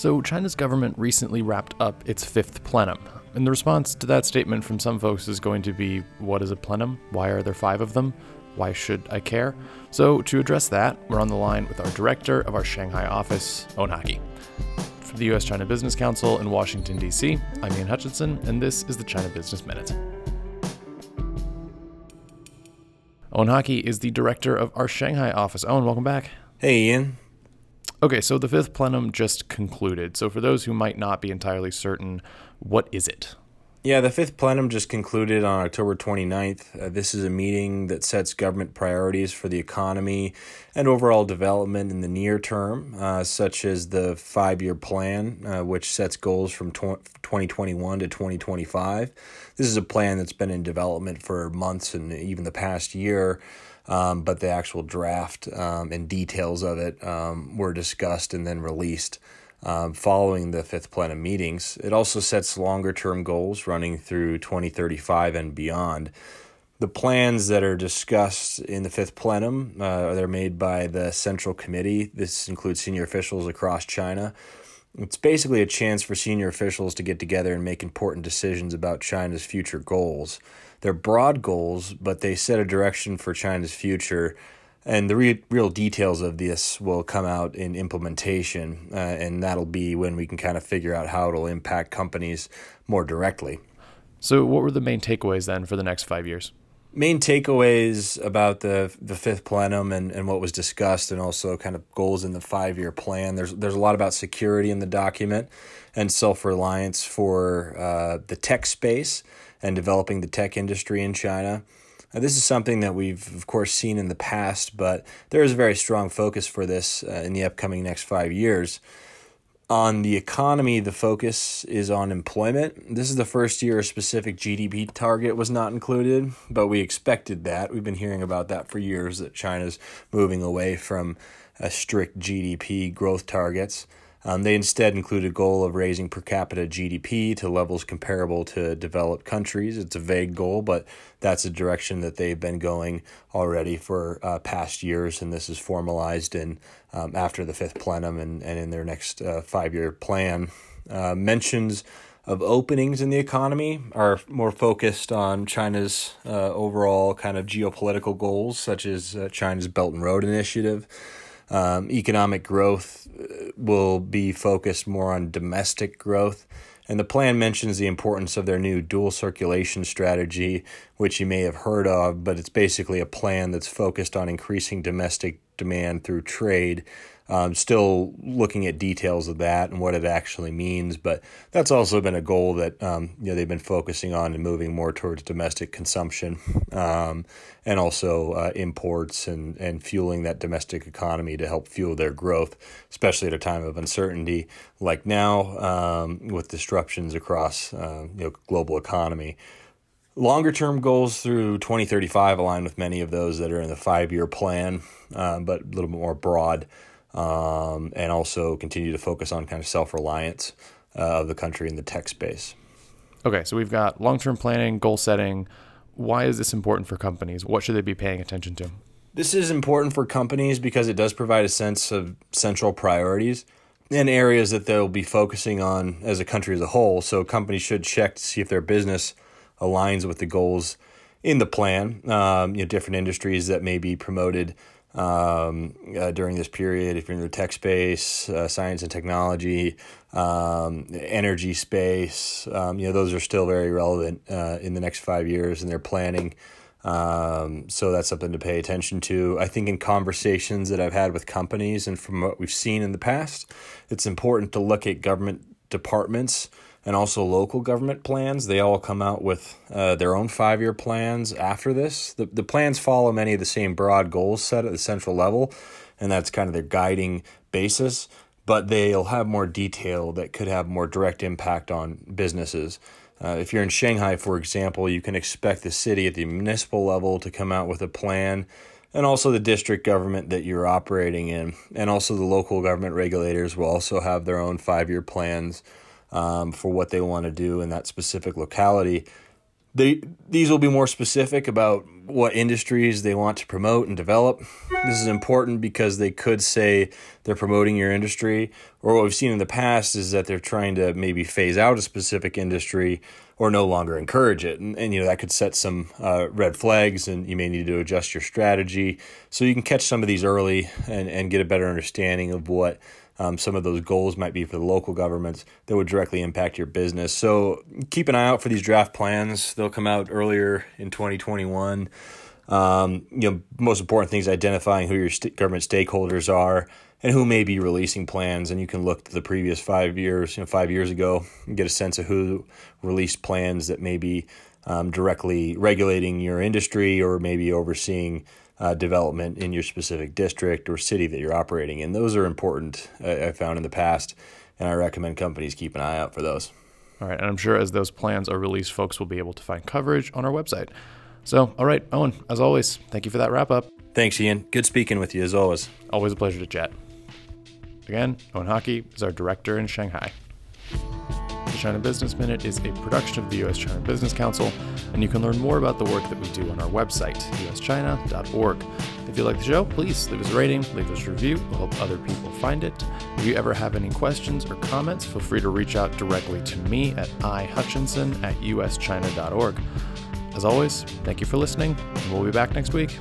So, China's government recently wrapped up its fifth plenum. And the response to that statement from some folks is going to be what is a plenum? Why are there five of them? Why should I care? So, to address that, we're on the line with our director of our Shanghai office, Owen Haacke. From the US China Business Council in Washington, D.C., I'm Ian Hutchinson, and this is the China Business Minute. Owen Haacke is the director of our Shanghai office. Owen, welcome back. Hey, Ian. Okay, so the fifth plenum just concluded. So, for those who might not be entirely certain, what is it? Yeah, the fifth plenum just concluded on October 29th. Uh, this is a meeting that sets government priorities for the economy and overall development in the near term, uh, such as the five year plan, uh, which sets goals from 2021 to 2025. This is a plan that's been in development for months and even the past year. Um, but the actual draft um, and details of it um, were discussed and then released um, following the fifth plenum meetings. It also sets longer term goals running through 2035 and beyond. The plans that are discussed in the fifth plenum uh, they're made by the Central Committee. This includes senior officials across China. It's basically a chance for senior officials to get together and make important decisions about China's future goals. They're broad goals, but they set a direction for China's future and the re- real details of this will come out in implementation, uh, and that'll be when we can kind of figure out how it'll impact companies more directly. So, what were the main takeaways then for the next five years? Main takeaways about the the fifth plenum and, and what was discussed, and also kind of goals in the five year plan. There's there's a lot about security in the document and self reliance for uh, the tech space and developing the tech industry in China. Uh, this is something that we've, of course, seen in the past, but there is a very strong focus for this uh, in the upcoming next five years. On the economy, the focus is on employment. This is the first year a specific GDP target was not included, but we expected that. We've been hearing about that for years that China's moving away from a strict GDP growth targets. Um, they instead include a goal of raising per capita GDP to levels comparable to developed countries. It's a vague goal, but that's a direction that they've been going already for uh, past years, and this is formalized in um, after the fifth plenum and, and in their next uh, five year plan. Uh, mentions of openings in the economy are more focused on China's uh, overall kind of geopolitical goals, such as uh, China's Belt and Road Initiative. Um, economic growth uh, will be focused more on domestic growth. And the plan mentions the importance of their new dual circulation strategy, which you may have heard of, but it's basically a plan that's focused on increasing domestic demand through trade um, still looking at details of that and what it actually means, but that's also been a goal that um, you know they've been focusing on and moving more towards domestic consumption, um, and also uh, imports and and fueling that domestic economy to help fuel their growth, especially at a time of uncertainty like now um, with disruptions across uh, you know global economy. Longer term goals through 2035 align with many of those that are in the five year plan, uh, but a little bit more broad um, and also continue to focus on kind of self reliance uh, of the country in the tech space. Okay, so we've got long term planning, goal setting. Why is this important for companies? What should they be paying attention to? This is important for companies because it does provide a sense of central priorities and areas that they'll be focusing on as a country as a whole. So companies should check to see if their business aligns with the goals in the plan. Um, you know, different industries that may be promoted um, uh, during this period. If you're in the tech space, uh, science and technology, um, energy space, um, you know those are still very relevant uh, in the next five years, and they're planning. Um, so that's something to pay attention to. I think in conversations that I've had with companies and from what we've seen in the past, it's important to look at government departments and also local government plans. They all come out with uh, their own five year plans after this. The, the plans follow many of the same broad goals set at the central level, and that's kind of their guiding basis. But they'll have more detail that could have more direct impact on businesses. Uh, if you're in Shanghai, for example, you can expect the city at the municipal level to come out with a plan and also the district government that you're operating in, and also the local government regulators will also have their own five year plans um, for what they want to do in that specific locality. They, these will be more specific about what industries they want to promote and develop. This is important because they could say they're promoting your industry, or what we've seen in the past is that they're trying to maybe phase out a specific industry or no longer encourage it. And, and you know, that could set some uh, red flags and you may need to adjust your strategy. So you can catch some of these early and, and get a better understanding of what um, some of those goals might be for the local governments that would directly impact your business. So keep an eye out for these draft plans. They'll come out earlier in 2021. Um, you know, most important thing is identifying who your st- government stakeholders are and who may be releasing plans. And you can look to the previous five years, you know, five years ago, and get a sense of who released plans that may be um, directly regulating your industry or maybe overseeing uh, development in your specific district or city that you're operating in. Those are important, uh, I found in the past, and I recommend companies keep an eye out for those. All right, and I'm sure as those plans are released, folks will be able to find coverage on our website. So, all right, Owen, as always, thank you for that wrap up. Thanks, Ian. Good speaking with you as always. Always a pleasure to chat. Again, Owen Haacke is our director in Shanghai. The China Business Minute is a production of the U.S. China Business Council, and you can learn more about the work that we do on our website, uschina.org. If you like the show, please leave us a rating, leave us a review. We'll help other people find it. If you ever have any questions or comments, feel free to reach out directly to me at ihutchinson at uschina.org. As always, thank you for listening, and we'll be back next week.